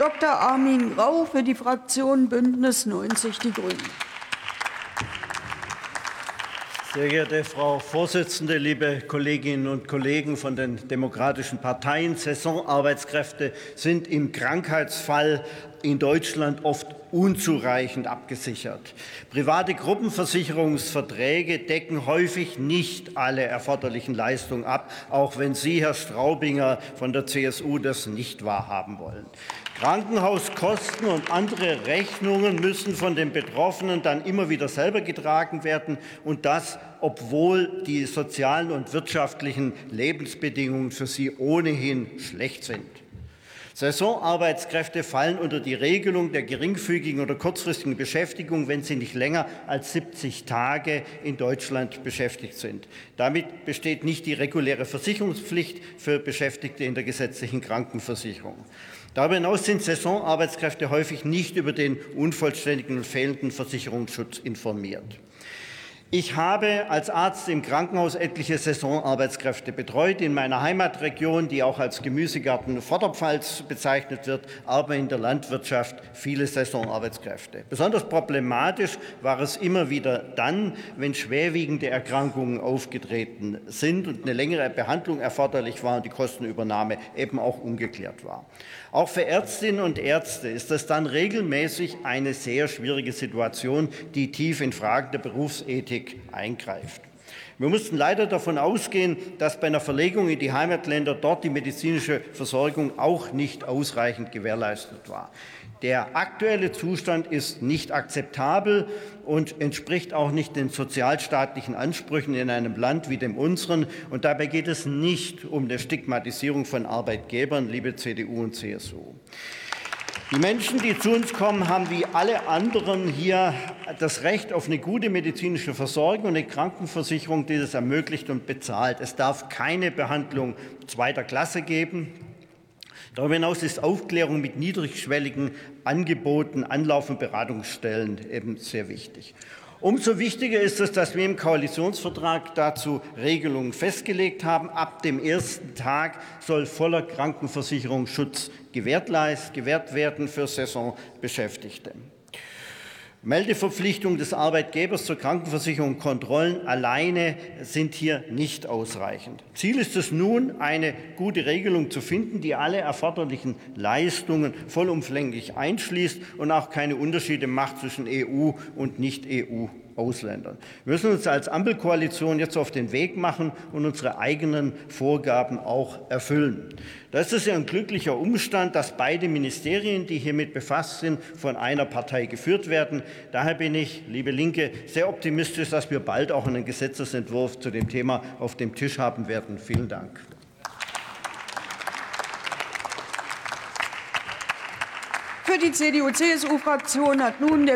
Dr. Armin Grau für die Fraktion Bündnis 90 Die Grünen. Sehr geehrte Frau Vorsitzende, liebe Kolleginnen und Kollegen von den demokratischen Parteien, Saisonarbeitskräfte sind im Krankheitsfall in Deutschland oft unzureichend abgesichert. Private Gruppenversicherungsverträge decken häufig nicht alle erforderlichen Leistungen ab, auch wenn Sie, Herr Straubinger von der CSU, das nicht wahrhaben wollen. Krankenhauskosten und andere Rechnungen müssen von den Betroffenen dann immer wieder selber getragen werden, und das, obwohl die sozialen und wirtschaftlichen Lebensbedingungen für sie ohnehin schlecht sind. Saisonarbeitskräfte fallen unter die Regelung der geringfügigen oder kurzfristigen Beschäftigung, wenn sie nicht länger als 70 Tage in Deutschland beschäftigt sind. Damit besteht nicht die reguläre Versicherungspflicht für Beschäftigte in der gesetzlichen Krankenversicherung. Darüber hinaus sind Saisonarbeitskräfte häufig nicht über den unvollständigen und fehlenden Versicherungsschutz informiert. Ich habe als Arzt im Krankenhaus etliche Saisonarbeitskräfte betreut in meiner Heimatregion, die auch als Gemüsegarten Vorderpfalz bezeichnet wird, aber in der Landwirtschaft viele Saisonarbeitskräfte. Besonders problematisch war es immer wieder dann, wenn schwerwiegende Erkrankungen aufgetreten sind und eine längere Behandlung erforderlich war und die Kostenübernahme eben auch ungeklärt war. Auch für Ärztinnen und Ärzte ist das dann regelmäßig eine sehr schwierige Situation, die tief in Fragen der Berufsethik eingreift. Wir mussten leider davon ausgehen, dass bei einer Verlegung in die Heimatländer dort die medizinische Versorgung auch nicht ausreichend gewährleistet war. Der aktuelle Zustand ist nicht akzeptabel und entspricht auch nicht den sozialstaatlichen Ansprüchen in einem Land wie dem unseren. Und dabei geht es nicht um die Stigmatisierung von Arbeitgebern, liebe CDU und CSU. Die Menschen, die zu uns kommen, haben wie alle anderen hier das Recht auf eine gute medizinische Versorgung und eine Krankenversicherung, die das ermöglicht und bezahlt. Es darf keine Behandlung zweiter Klasse geben. Darüber hinaus ist Aufklärung mit niedrigschwelligen Angeboten, Anlauf- und Beratungsstellen eben sehr wichtig. Umso wichtiger ist es, dass wir im Koalitionsvertrag dazu Regelungen festgelegt haben. Ab dem ersten Tag soll voller Krankenversicherungsschutz gewährt werden für Saisonbeschäftigte. Meldeverpflichtung des Arbeitgebers zur Krankenversicherung und Kontrollen alleine sind hier nicht ausreichend. Ziel ist es nun, eine gute Regelung zu finden, die alle erforderlichen Leistungen vollumfänglich einschließt und auch keine Unterschiede macht zwischen EU und Nicht-EU Ausländern. Wir müssen uns als Ampelkoalition jetzt auf den Weg machen und unsere eigenen Vorgaben auch erfüllen. Da ist ja ein glücklicher Umstand, dass beide Ministerien, die hiermit befasst sind, von einer Partei geführt werden. Daher bin ich, liebe Linke, sehr optimistisch, dass wir bald auch einen Gesetzesentwurf zu dem Thema auf dem Tisch haben werden. Vielen Dank. Für die CDU-CSU-Fraktion hat nun der